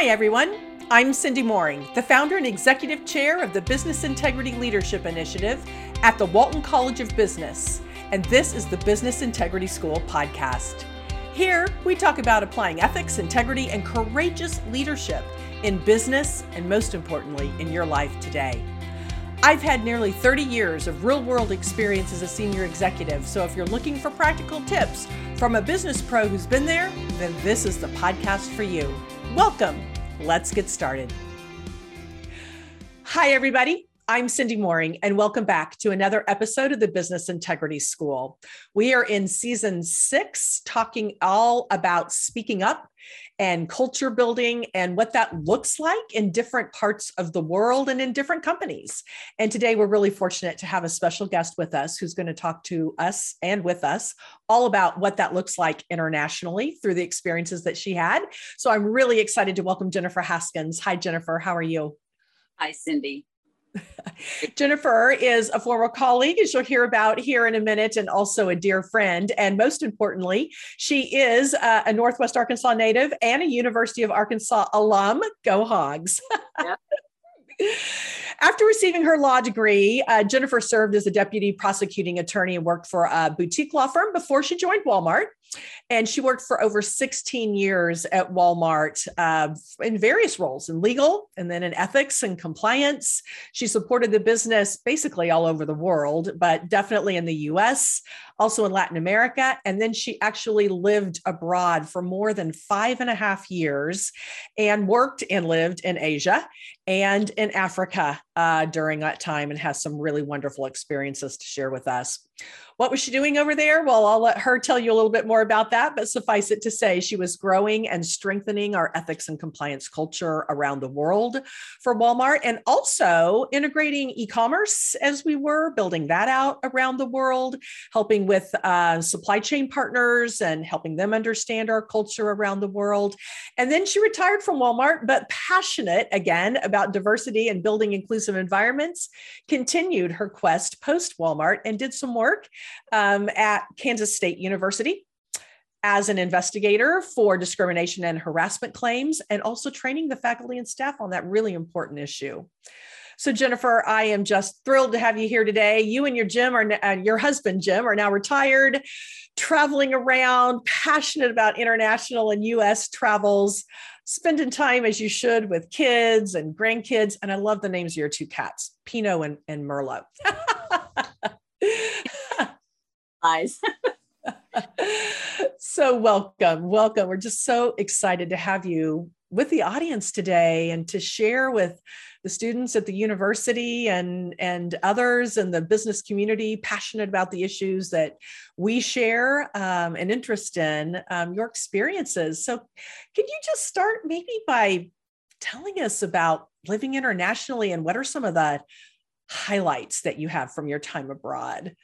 Hi, everyone. I'm Cindy Moehring, the founder and executive chair of the Business Integrity Leadership Initiative at the Walton College of Business, and this is the Business Integrity School podcast. Here, we talk about applying ethics, integrity, and courageous leadership in business and, most importantly, in your life today. I've had nearly 30 years of real world experience as a senior executive, so if you're looking for practical tips from a business pro who's been there, then this is the podcast for you. Welcome. Let's get started. Hi, everybody. I'm Cindy Moehring, and welcome back to another episode of the Business Integrity School. We are in season six, talking all about speaking up and culture building and what that looks like in different parts of the world and in different companies. And today we're really fortunate to have a special guest with us who's going to talk to us and with us all about what that looks like internationally through the experiences that she had. So I'm really excited to welcome Jennifer Haskins. Hi, Jennifer. How are you? Hi, Cindy. Jennifer is a former colleague, as you'll hear about here in a minute, and also a dear friend. And most importantly, she is uh, a Northwest Arkansas native and a University of Arkansas alum. Go Hogs. After receiving her law degree, uh, Jennifer served as a deputy prosecuting attorney and worked for a boutique law firm before she joined Walmart. And she worked for over 16 years at Walmart uh, in various roles in legal and then in ethics and compliance. She supported the business basically all over the world, but definitely in the US, also in Latin America. And then she actually lived abroad for more than five and a half years and worked and lived in Asia and in Africa uh, during that time and has some really wonderful experiences to share with us. What was she doing over there? Well, I'll let her tell you a little bit more about that, but suffice it to say, she was growing and strengthening our ethics and compliance culture around the world for Walmart and also integrating e commerce as we were building that out around the world, helping with uh, supply chain partners and helping them understand our culture around the world. And then she retired from Walmart, but passionate again about diversity and building inclusive environments, continued her quest post Walmart and did some work um, at Kansas State University as an investigator for discrimination and harassment claims, and also training the faculty and staff on that really important issue. So, Jennifer, I am just thrilled to have you here today. You and your Jim are uh, your husband Jim are now retired, traveling around, passionate about international and U.S. travels, spending time as you should with kids and grandkids. And I love the names of your two cats, Pinot and, and Merlot. eyes. so welcome, welcome. We're just so excited to have you with the audience today and to share with the students at the university and and others in the business community passionate about the issues that we share um, and interest in um, your experiences. So can you just start maybe by telling us about living internationally and what are some of the highlights that you have from your time abroad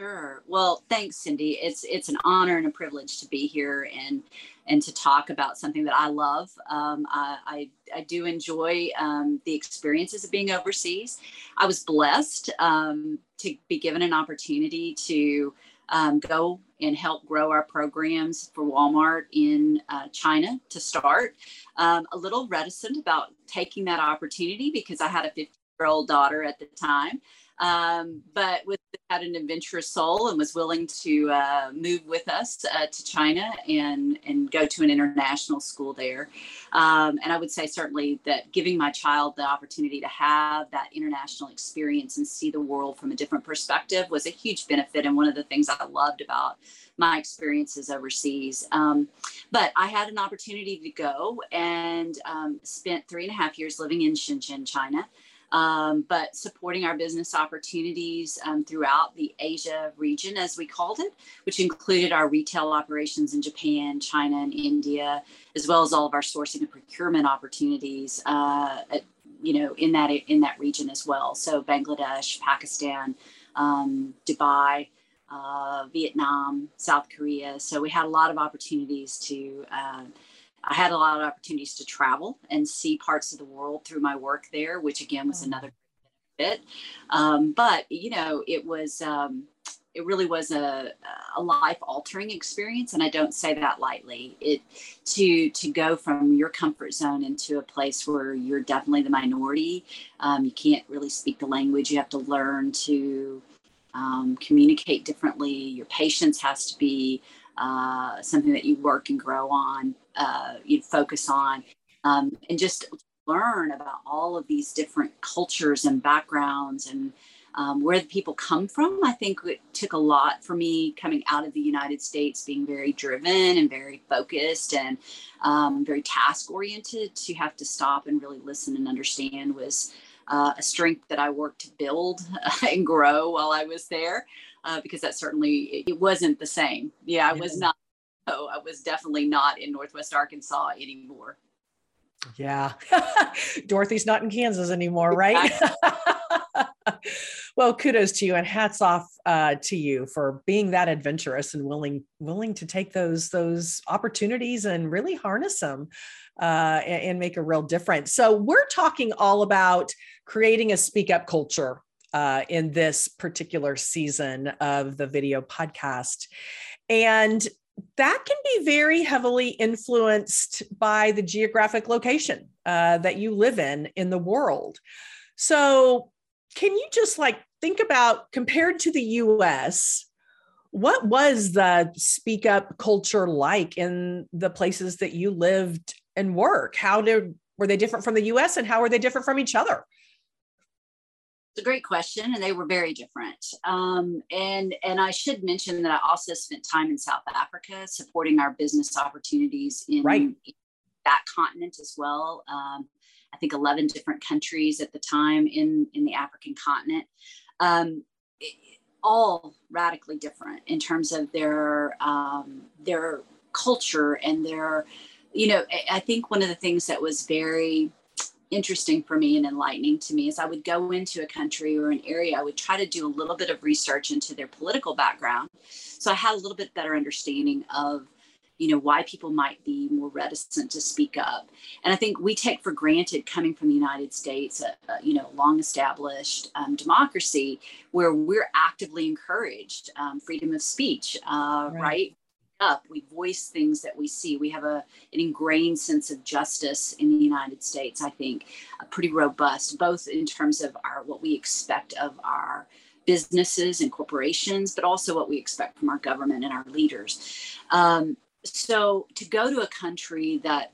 Sure. Well, thanks, Cindy. It's it's an honor and a privilege to be here and and to talk about something that I love. Um, I, I, I do enjoy um, the experiences of being overseas. I was blessed um, to be given an opportunity to um, go and help grow our programs for Walmart in uh, China to start. Um, a little reticent about taking that opportunity because I had a 50 year old daughter at the time. Um, but with had an adventurous soul and was willing to uh, move with us uh, to China and and go to an international school there. Um, and I would say certainly that giving my child the opportunity to have that international experience and see the world from a different perspective was a huge benefit and one of the things I loved about my experiences overseas. Um, but I had an opportunity to go and um, spent three and a half years living in Shenzhen, China um, but supporting our business opportunities um, throughout the Asia region, as we called it, which included our retail operations in Japan, China, and India, as well as all of our sourcing and procurement opportunities. Uh, at, you know, in that in that region as well. So Bangladesh, Pakistan, um, Dubai. Uh, Vietnam, South Korea. So we had a lot of opportunities to uh, I had a lot of opportunities to travel and see parts of the world through my work there, which again was mm. another bit. Um, but you know, it was um, it really was a, a life altering experience and i don't say that lightly it to to go from your comfort zone into a place where you're definitely the minority um, you can't really speak the language you have to learn to um, communicate differently your patience has to be uh, something that you work and grow on uh, you focus on um, and just learn about all of these different cultures and backgrounds and um, where the people come from. I think it took a lot for me coming out of the United States, being very driven and very focused and um, very task oriented, to have to stop and really listen and understand was uh, a strength that I worked to build and grow while I was there, uh, because that certainly it wasn't the same. Yeah, I was not. Oh, I was definitely not in Northwest Arkansas anymore. Yeah. Dorothy's not in Kansas anymore, right? well, kudos to you and hats off uh, to you for being that adventurous and willing willing to take those those opportunities and really harness them uh, and, and, make a real difference. So we're talking all about creating a speak up culture uh, in this particular season of the video podcast. And that can be very heavily influenced by the geographic location uh, that you live in in the world. So, can you just like think about compared to the US, what was the speak up culture like in the places that you lived and work? How did were they different from the US and how were they different from each other? It's a great question, and they were very different. Um, and and I should mention that I also spent time in South Africa supporting our business opportunities in, right. in that continent as well. Um, I think 11 different countries at the time in in the African continent. Um, all radically different in terms of their um, their culture and their you know i think one of the things that was very interesting for me and enlightening to me is I would go into a country or an area, I would try to do a little bit of research into their political background. So I had a little bit better understanding of, you know, why people might be more reticent to speak up. And I think we take for granted coming from the United States, a, a you know, long established um, democracy where we're actively encouraged um, freedom of speech, uh, right. right? Up we voice things that we see. We have a, an ingrained sense of justice in the united states i think pretty robust both in terms of our what we expect of our businesses and corporations but also what we expect from our government and our leaders. Um, so to go to a country that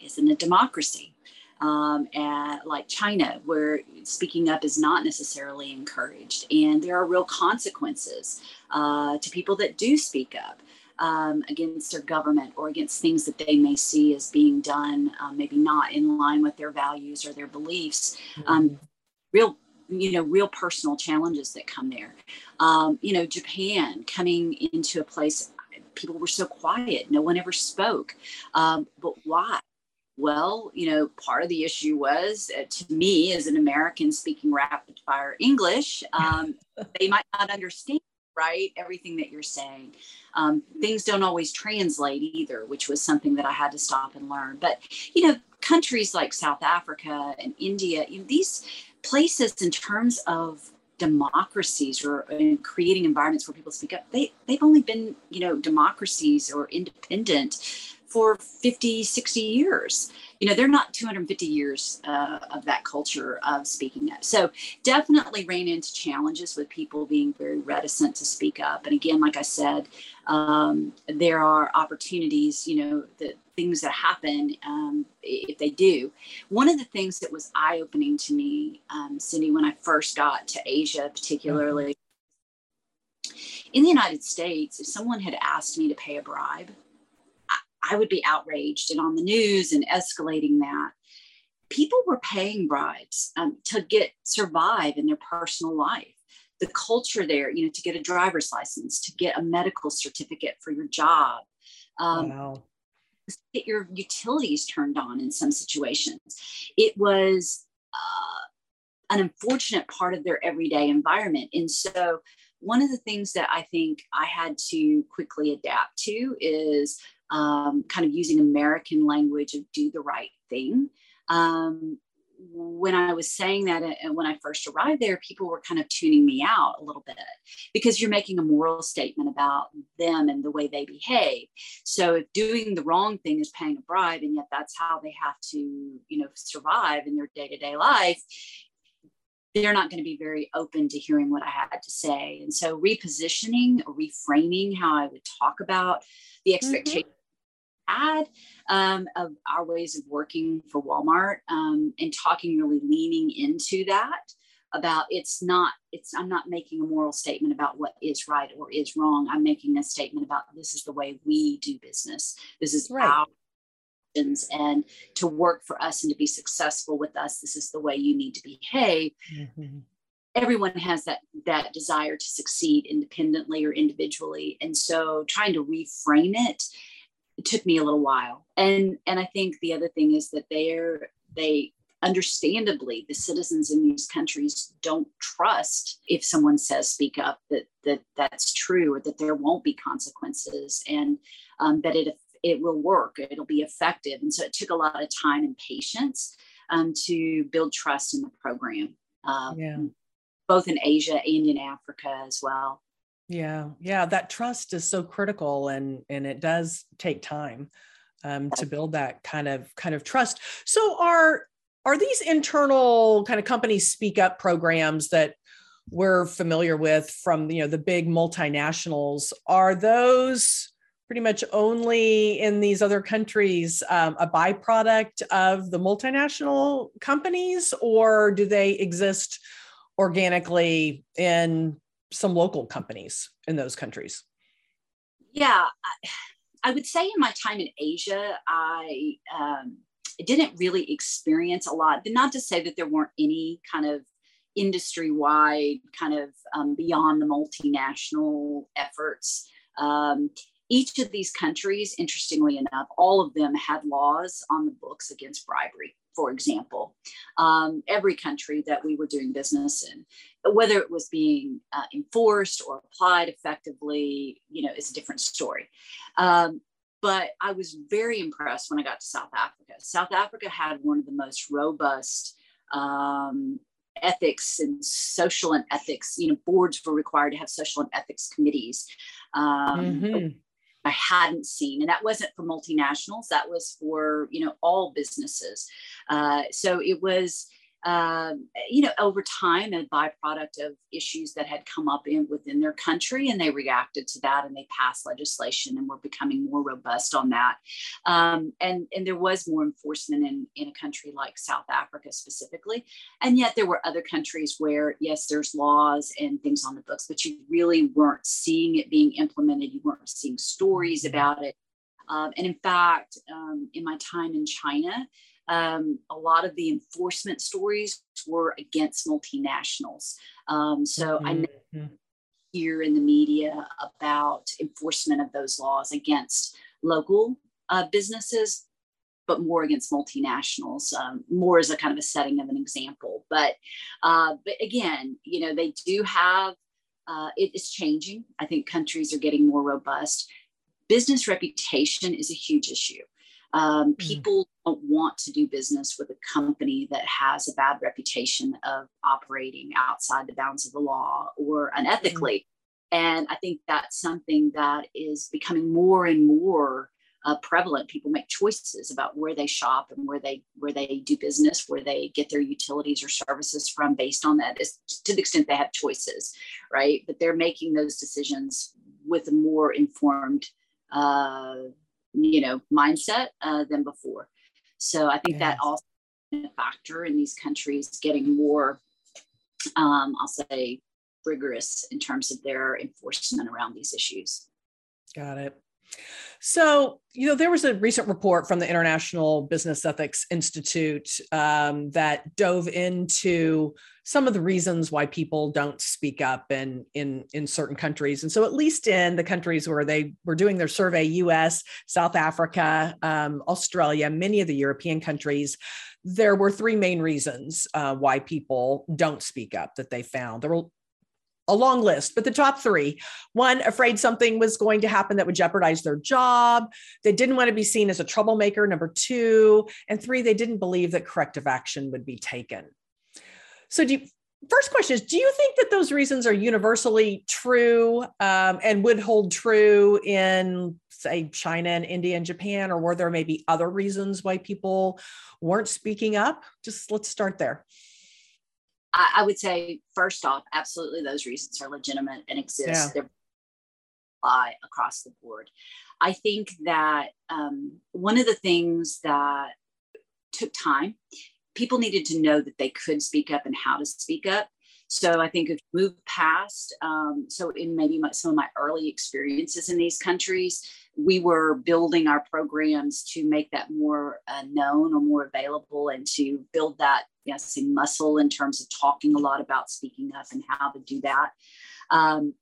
isn't a democracy um, and like China, where speaking up is not necessarily encouraged, and there are real consequences uh, to people that do speak up um, against their government or against things that they may see as being done, um, maybe not in line with their values or their beliefs. Um, mm-hmm. real you know real personal challenges that come there um, you know japan coming into a place people were so quiet no one ever spoke um, but why well, you know, part of the issue was uh, to me as an American speaking rapid fire English, um, they might not understand right? Everything that you're saying. Um, things don't always translate either, which was something that I had to stop and learn. But, you know, countries like South Africa and India, you know, these places in terms of democracies or creating environments where people speak up, they, they've only been, you know, democracies or independent for 50, 60 years you know, they're not 250 years uh, of that culture of speaking up. So definitely ran into challenges with people being very reticent to speak up. And again, like I said, um, there are opportunities, you know, the things that happen um, if they do. One of the things that was eye opening to me, um, Cindy, when I first got to Asia, particularly. Mm-hmm. In the United States, if someone had asked me to pay a bribe, I would be outraged and on the news and escalating that. People were paying bribes um, to get survive in their personal life. The culture there, you know, to get a driver's license, to get a medical certificate for your job, um, wow. get your utilities turned on in some situations. It was uh, an unfortunate part of their everyday environment. And so, one of the things that I think I had to quickly adapt to is um, kind of using American language of do the right thing. Um, when I was saying that and uh, when I first arrived there, people were kind of tuning me out a little bit because you're making a moral statement about them and the way they behave. So if doing the wrong thing is paying a bribe and yet that's how they have to, you know, survive in their day-to-day life, they're not going to be very open to hearing what I had to say. And so repositioning reframing how I would talk about the mm-hmm. expectation mm-hmm had um, of our ways of working for Walmart um, and talking really leaning into that about it's not it's i'm not making a moral statement about what is right or is wrong i'm making a statement about this is the way we do business this is right. our and to work for us and to be successful with us this is the way you need to behave mm-hmm. everyone has that that desire to succeed independently or individually and so trying to reframe it it took me a little while. And and i think the other thing is that they're they understandably the citizens in these countries don't trust if someone says speak up that that that's true or that there won't be consequences and um, that it it will work it'll be effective. And so it took a lot of time and patience um, to build trust in the program um, yeah. both in asia and in africa as well yeah, yeah, that trust is so critical, and and it does take time um, to build that kind of kind of trust. So are are these internal kind of company speak up programs that we're familiar with from you know the big multinationals? Are those pretty much only in these other countries um, a byproduct of the multinational companies, or do they exist organically in some local companies in those countries? Yeah, I, would say in my time in Asia, I um, didn't really experience a lot. Not to say that there weren't any kind of industry wide, kind of um, beyond the multinational efforts. Um, each of these countries, interestingly enough, all of them had laws on the books against bribery for example, um, every country that we were doing business in, whether it was being uh, enforced or applied effectively, you know, is a different story. Um, but I was very impressed when I got to South Africa. South Africa had one of the most robust um, ethics and social and ethics. You know, boards were required to have social and ethics committees. Um, mm-hmm. I hadn't seen, and that wasn't for multinationals. That was for you know all businesses. Uh, so it was um, you know, over time, a byproduct of issues that had come up in within their country, and they reacted to that, and they passed legislation, and were becoming more robust on that. Um, and and there was more enforcement in in a country like South Africa specifically, and yet there were other countries where yes, there's laws and things on the books, but you really weren't seeing it being implemented. You weren't seeing stories mm-hmm. about it. Um, and in fact, um, in my time in China, um, a lot of the enforcement stories were against multinationals. Um, so mm-hmm. I know mm-hmm. hear in the media about enforcement of those laws against local uh, businesses, but more against multinationals, um, more as a kind of a setting of an example. But uh, but again, you know, they do have. Uh, it is changing. I think countries are getting more robust. Business reputation is a huge issue. Um, mm. people don't want to do business with a company that has a bad reputation of operating outside the bounds of the law or unethically. Mm. And I think that's something that is becoming more and more uh, prevalent. People make choices about where they shop and where they where they do business, where they get their utilities or services from, based on that. Is to the extent they have choices, right? But they're making those decisions with a more informed uh, you know mindset uh, than before. So i think yes. that also a factor in these countries getting more um, i'll say rigorous in terms of their enforcement around these issues. Got it so, you know, there was a recent report from the International Business Ethics Institute um, that dove into some of the reasons why people don't speak up in, in in certain countries. And so, at least in the countries where they were doing their survey, U.S., South Africa, um, Australia, many of the European countries, there were three main reasons uh, why people don't speak up that they found. There were a long list, but the top three one, afraid something was going to happen that would jeopardize their job. They didn't want to be seen as a troublemaker. Number two, and three, they didn't believe that corrective action would be taken. So, do you, first question is Do you think that those reasons are universally true um, and would hold true in, say, China and India and Japan, or were there maybe other reasons why people weren't speaking up? Just let's start there. I, I would say, first off, absolutely those reasons are legitimate and exist. Yeah. They apply across the board. I think that um, one of the things that took time, people needed to know that they could speak up and how to speak up. So I think if you move past, um, so in maybe my, some of my early experiences in these countries, we were building our programs to make that more uh, known or more available and to build that yes, muscle in terms of talking a lot about speaking up and how to do that. Um,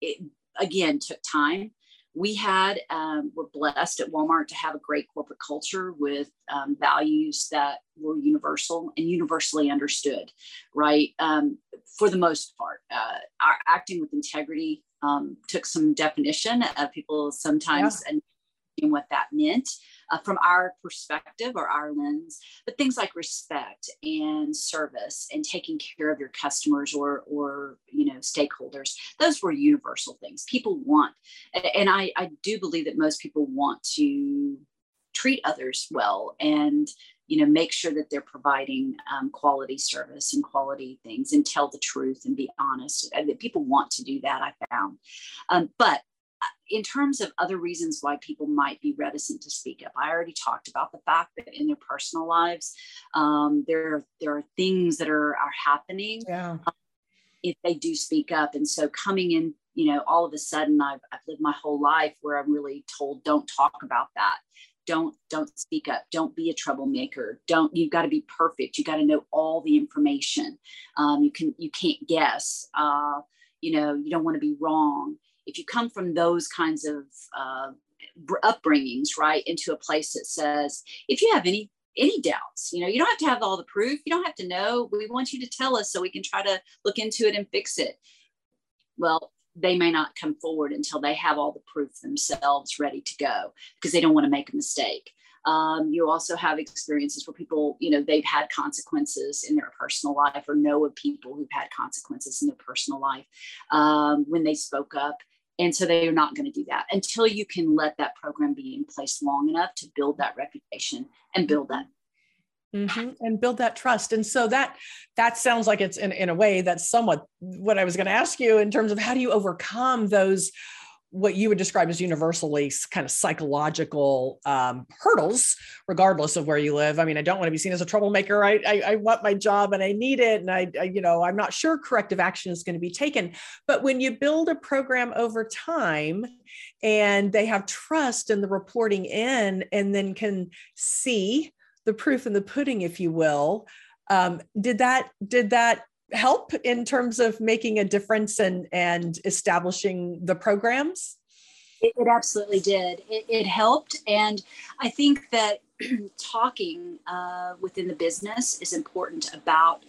it again took time. We had, um, we're blessed at Walmart to have a great corporate culture with um, values that were universal and universally understood, right? Um, for the most part, uh, our acting with integrity um, took some definition. of people sometimes yeah. and what that meant uh, from our perspective or our lens, but things like respect and service and taking care of your customers or or you know stakeholders, those were universal things. People want, and I, I do believe that most people want to treat others well and you know make sure that they're providing um, quality service and quality things and tell the truth and be honest and people want to do that i found um, but in terms of other reasons why people might be reticent to speak up, I already talked about the fact that in their personal lives, um, there there are things that are are happening yeah. um, if they do speak up, and so coming in, you know, all of a sudden, I've, I've lived my whole life where I'm really told, don't talk about that. Don't don't speak up. Don't be a troublemaker. Don't you've got to be perfect. You got to know all the information. Um, you can you can't guess. Uh, you know you don't want to be wrong if you come from those kinds of uh, upbringings, right, into a place that says, if you have any any doubts, you know, you don't have to have all the proof. You don't have to know. We want you to tell us so we can try to look into it and fix it. Well, they may not come forward until they have all the proof themselves ready to go because they don't want to make a mistake. Um, you also have experiences where people, you know, they've had consequences in their personal life or know of people who've had consequences in their personal life um, when they spoke up and so they are not going to do that until you can let that program be in place long enough to build that reputation and build that Mm-hmm. and build that trust and so that that sounds like it's in, in a way that's somewhat what i was going to ask you in terms of how do you overcome those what you would describe as universally kind of psychological um, hurdles, regardless of where you live. I mean, I don't want to be seen as a troublemaker. I, I, I want my job and I need it, and I, I, you know, I'm not sure corrective action is going to be taken. But when you build a program over time, and they have trust in the reporting in, and then can see the proof in the pudding, if you will. Um, did that did that help in terms of making a difference and and establishing the programs? It, it absolutely did. It, it, helped, and I think that talking uh, within the business is important about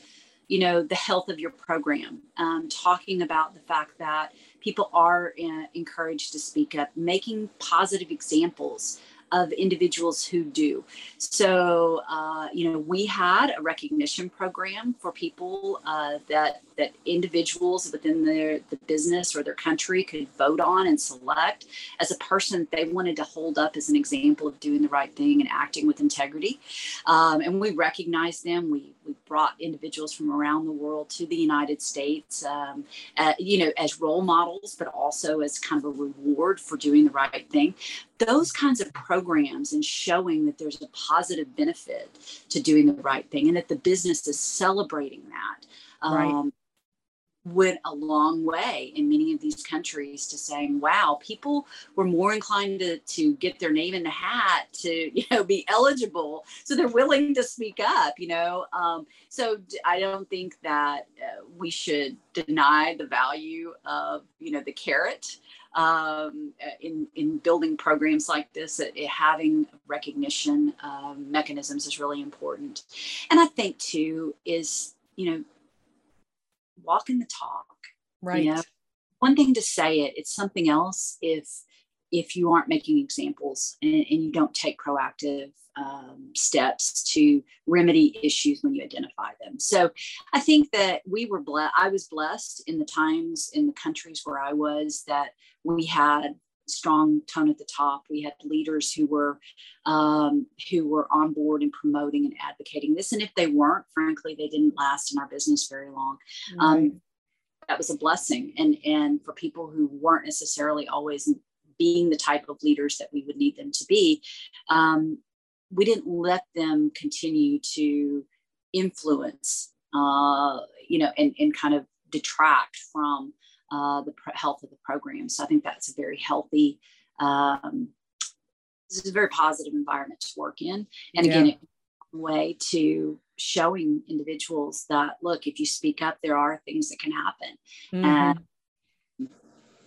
you know the health of your program um, talking about the fact that people are uh, encouraged to speak up making positive examples of individuals who do. So, uh, you know, we had a recognition program for people uh, that that individuals within their the business or their country could vote on and select as a person they wanted to hold up as an example of doing the right thing and acting with integrity. Um, and we recognized them. We we brought individuals from around the world to the United States, um, uh, you know, as role models, but also as kind of a reward for doing the right thing. Those kinds of programs and showing that there's a positive benefit to doing the right thing and that the business is celebrating that. Um, right went a long way in many of these countries to saying, wow, people were more inclined to, to get their name in the hat to, you know, be eligible. So they're willing to speak up, you know. Um, so I don't think that uh, we should deny the value of, you know, the carrot um, in, in building programs like this, uh, having recognition um, mechanisms is really important. And I think too is, you know, walking the talk Right. You know? One thing to say it, it's something else if if you aren't making examples and, and you don't take proactive um, steps to remedy issues when you identify them. So I think that we were blessed. I was blessed in the times in the countries where I was that we had strong tone at the top. We had leaders who were um, who were on board and promoting and advocating this. And if they weren't, frankly, they didn't last in our business very long. Right. Um, that was a blessing, and and for people who weren't necessarily always being the type of leaders that we would need them to be, um, we didn't let them continue to influence, uh, you know, and and kind of detract from uh, the health of the program. So I think that's a very healthy, um, this is a very positive environment to work in. And again, yeah. a way to showing individuals that look, if you speak up, there are things that can happen, mm-hmm. and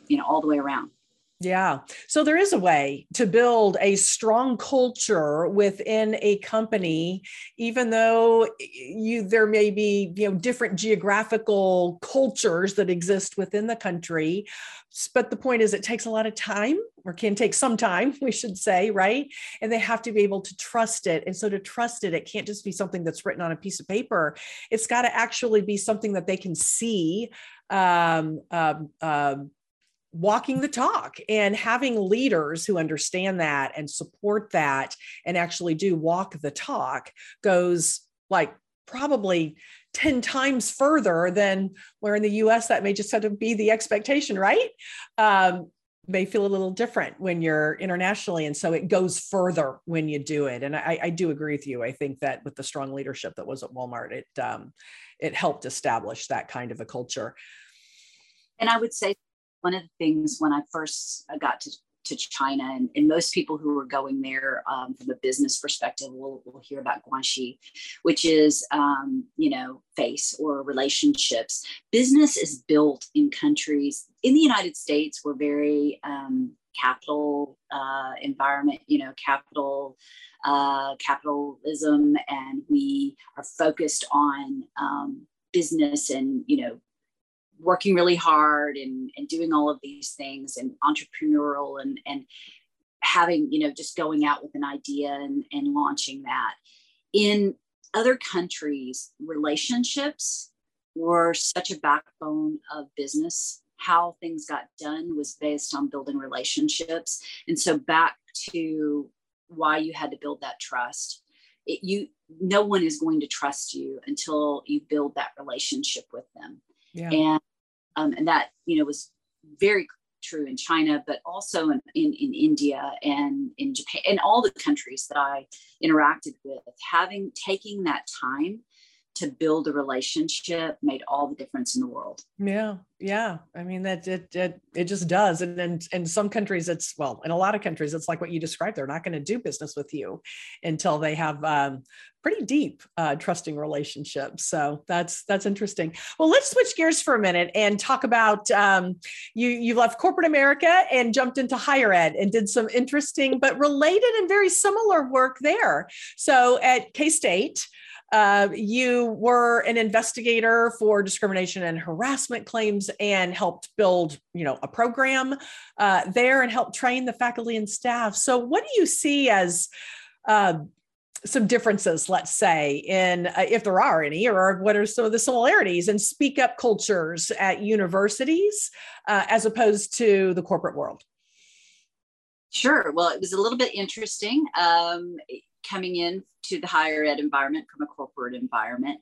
you know, all the way around. Yeah. So there is a way to build a strong culture within a company, even though you there may be you know different geographical cultures that exist within the country. But the point is, it takes a lot of time, or can take some time, we should say, right? And they have to be able to trust it. And so to trust it, it can't just be something that's written on a piece of paper. It's got to actually be something that they can see um, um, um, walking the talk and having leaders who understand that and support that and actually do walk the talk goes like probably 10 times further than where in the US that may just sort of be the expectation, right? Um, may feel a little different when you're internationally. And so it goes further when you do it. And I, I do agree with you. I think that with the strong leadership that was at Walmart, it um, it helped establish that kind of a culture. And I would say one of the things when I first uh, got to, to China, and, and most people who are going there um, from a business perspective will, will hear about guanxi, which is, um, you know, face or relationships. Business is built in countries. In the United States, we're very um, capital uh, environment, you know, capital uh, capitalism, and we are focused on um, business and you know working really hard and, and doing all of these things and entrepreneurial and, and having, you know, just going out with an idea and, and launching that. In other countries, relationships were such a backbone of business. How things got done was based on building relationships. And so back to why you had to build that trust. It, you no one is going to trust you until you build that relationship with them yeah. and um, and that you know was very true in China, but also in, in, in India and in Japan and all the countries that I interacted with. Having taking that time to build a relationship made all the difference in the world. Yeah, yeah. I mean that it it it just does. And then in some countries, it's well, in a lot of countries, it's like what you described. They're not going to do business with you until they have um, pretty deep uh, trusting relationships. So that's that's interesting. Well, let's switch gears for a minute and talk about um, you. You left corporate America and jumped into higher ed and did some interesting but related and very similar work there. So at K State. Uh, you were an investigator for discrimination and harassment claims and helped build, you know, a program uh, there and helped train the faculty and staff. So, what do you see as uh, some differences, let's say, in uh, if there are any, or what are some of the similarities in speak up cultures at universities uh, as opposed to the corporate world? Sure. Well, it was a little bit interesting. Um, coming in to the higher ed environment from a corporate environment.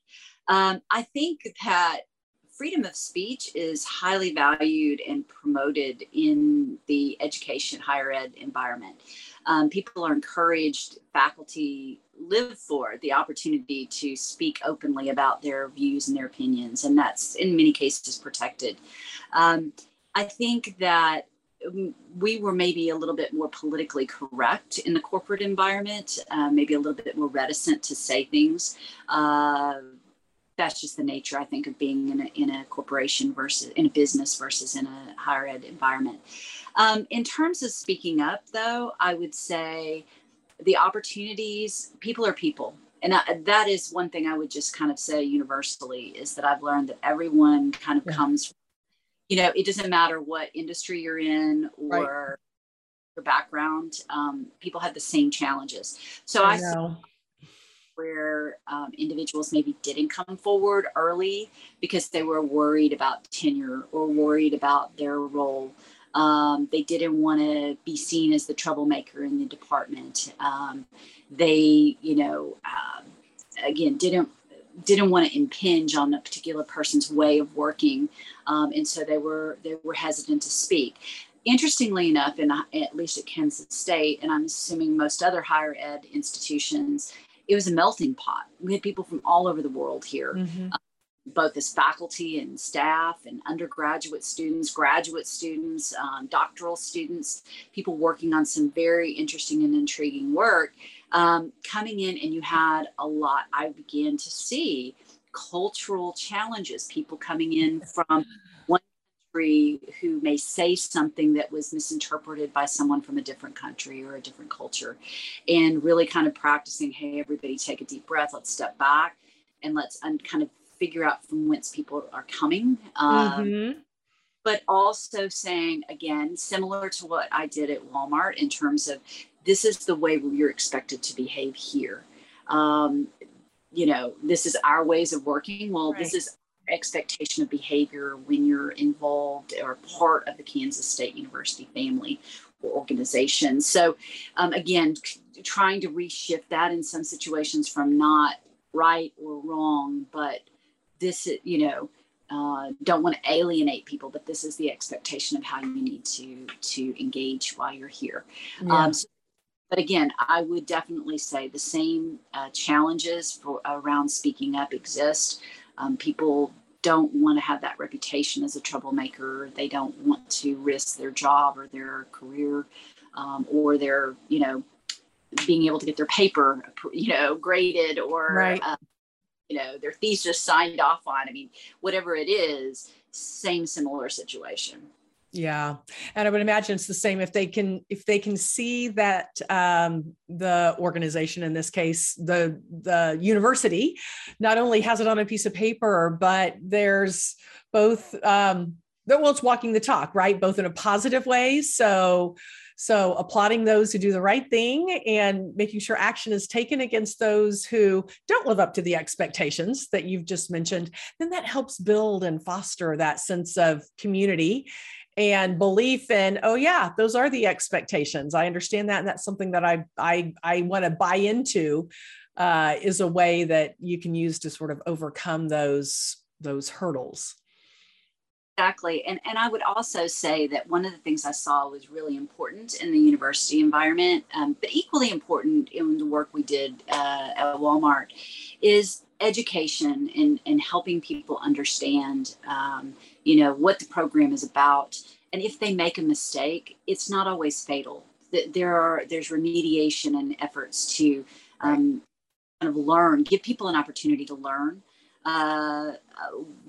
Um, I think that freedom of speech is highly valued and promoted in the education higher ed environment. Um, people are encouraged, faculty live for the opportunity to speak openly about their views and their opinions, and that's in many cases protected. Um, I think that we were maybe a little bit more politically correct in the corporate environment, uh, maybe a little bit more reticent to say things. Uh, that's just the nature, I think, of being in a, in a corporation versus in a business versus in a higher ed environment. Um, in terms of speaking up, though, I would say the opportunities, people are people. And I, that is one thing I would just kind of say universally is that I've learned that everyone kind of yeah. comes you know, it doesn't matter what industry you're in or right. your background, um, people have the same challenges. So I, I know where um, individuals maybe didn't come forward early because they were worried about tenure or worried about their role. Um, they didn't want to be seen as the troublemaker in the department. Um, they, you know, uh, again, didn't didn't want to impinge on a particular person's way of working, um, and so they were they were hesitant to speak. Interestingly enough, in at least at Kansas State, and I'm assuming most other higher ed institutions, it was a melting pot. We had people from all over the world here, mm-hmm. Both as faculty and staff, and undergraduate students, graduate students, um, doctoral students, people working on some very interesting and intriguing work. Um, coming in, and you had a lot, I began to see cultural challenges, people coming in from one country who may say something that was misinterpreted by someone from a different country or a different culture and really kind of practicing hey everybody take a deep breath let's step back and let's un- kind of figure out from whence people are coming um, mm-hmm. but also saying again similar to what i did at walmart in terms of this is the way you're expected to behave here um, you know this is our ways of working well right. this is expectation of behavior when you're involved or part of the Kansas State University family or organization. So, um, again, trying to reshift that in some situations from not right or wrong, but this, you know, uh, don't want to alienate people, but this is the expectation of how you need to to engage while you're here. Yeah. Um, so, but again, I would definitely say the same uh, challenges for around speaking up exist. Um, people don't want to have that reputation as a troublemaker. They don't want to risk their job or their career um, or their, you know, being able to get their paper, you know, graded or, right. uh, you know, their thesis just signed off on. I mean, whatever it is, same similar situation. Yeah. And i would imagine it's the same if they can if they can see that um, the organization in this case the the university not only has it on a piece of paper but there's both um well it's walking the talk right? Both in a positive way. So so applauding those who do the right thing and making sure action is taken against those who don't live up to the expectations that you've just mentioned, then that helps build and foster that sense of community and belief in oh yeah those are the expectations. I understand that and that's something that i i i want to buy into uh, is a way that you can use to sort of overcome those those hurdles exactly. And and i would also say that one of the things i saw was really important in the university environment um, but equally important in the work we did uh, at walmart is education and and helping people understand um, you know what the program is about. And if they make a mistake it's not always fatal. There are there's remediation and efforts to um, kind of learn give people an opportunity to learn uh,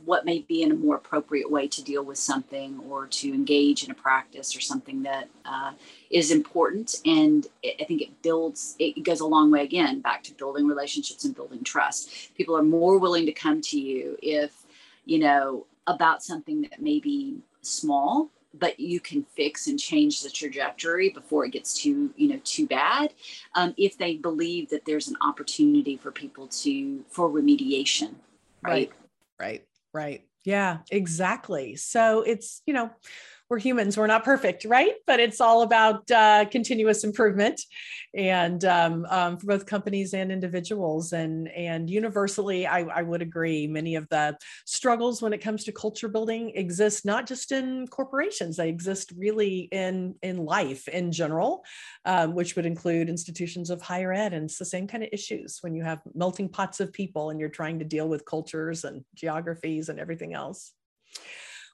what may be in a more appropriate way to deal with something or to engage in a practice or something that uh, is important. And i think it builds it goes a long way again back to building relationships and building trust. People are more willing to come to you if you know about something that may be small but you can fix and change the trajectory before it gets too you know too bad um, if they believe that there's an opportunity for people to for remediation right. Right. Right. Yeah exactly. So it's you know we're humans we're not perfect right? But it's all about uh, continuous improvement and um, um, for both companies and individuals. And and universally I, I would agree many of the struggles when it comes to culture building exist not just in corporations they exist really in in life in general um, which would include institutions of higher ed and it's the same kind of issues when you have melting pots of people and you're trying to deal with cultures and geographies and everything else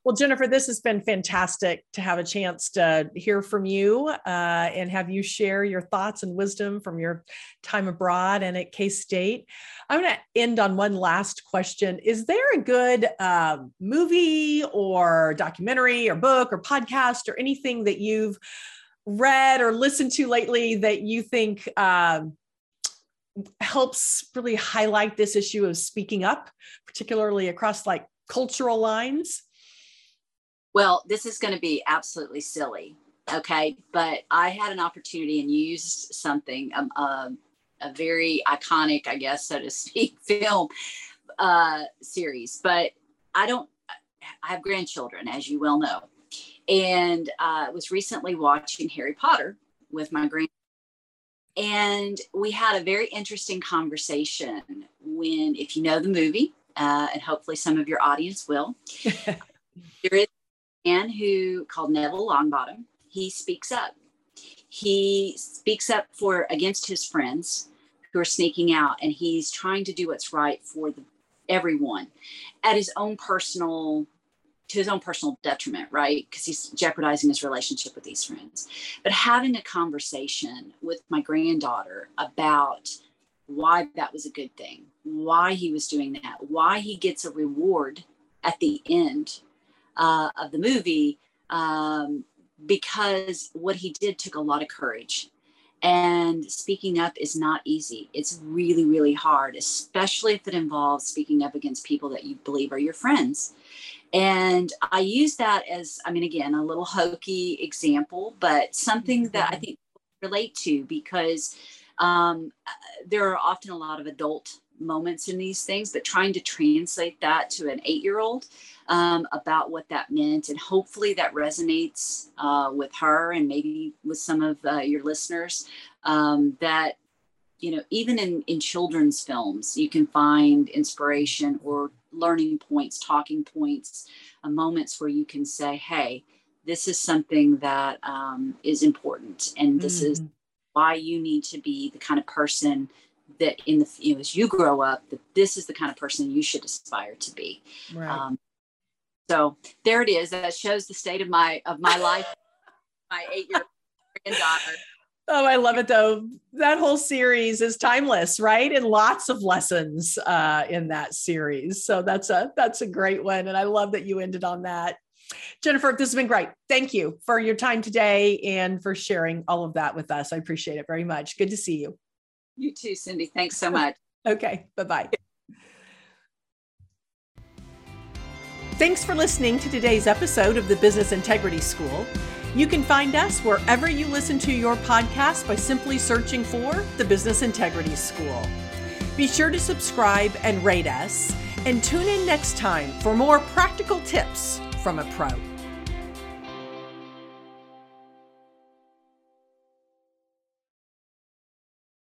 well, Jennifer, this has been fantastic to have a chance to hear from you uh, and have you share your thoughts and wisdom from your time abroad and at K State. I'm going to end on one last question. Is there a good uh, movie or documentary or book or podcast or anything that you've read or listened to lately that you think? Uh, helps really highlight this issue of speaking up, particularly across like cultural lines? Well, this is going to be absolutely silly. Okay. But I had an opportunity and used something, um, uh, a very iconic, I guess, so to speak, film uh, series. But I don't, I have grandchildren, as you well know. And I uh, was recently watching Harry Potter with my grand. And we had a very interesting conversation when, if you know the movie, uh, and hopefully some of your audience will, there is man who called Neville Longbottom. He speaks up. He speaks up for against his friends who are sneaking out, and he's trying to do what's right for the, everyone at his own personal to his own personal detriment, right? Because he's jeopardizing his relationship with these friends. But having a conversation with my granddaughter about why that was a good thing, why he was doing that, why he gets a reward at the end uh, of the movie, um, because what he did took a lot of courage. And speaking up is not easy. It's really, really hard, especially if it involves speaking up against people that you believe are your friends. And I use that as, I mean, again, a little hokey example, but something that I mm-hmm. think relate to because um, there are often a lot of adult moments in these things, but trying to translate that to an eight year old um, about what that meant. And hopefully that resonates uh, with her and maybe with some of uh, your listeners um, that you know even in in children's films you can find inspiration or learning points talking points uh, moments where you can say hey this is something that um, is important and this mm-hmm. is why you need to be the kind of person that in the you know, as you grow up that this is the kind of person you should aspire to be right. Um, so there it is that shows the state of my of my life my eight year old granddaughter Oh, I love it though. That whole series is timeless, right? And lots of lessons uh, in that series. So that's a that's a great one, and I love that you ended on that. Jennifer, this has been great. Thank you for your time today and for sharing all of that with us. I appreciate it very much. Good to see you. You too, Cindy. Thanks so much. okay. Bye bye. Thanks for listening to today's episode of the Business Integrity School. You can find us wherever you listen to your podcast by simply searching for the Business Integrity School. Be sure to subscribe and rate us, and tune in next time for more practical tips from a pro.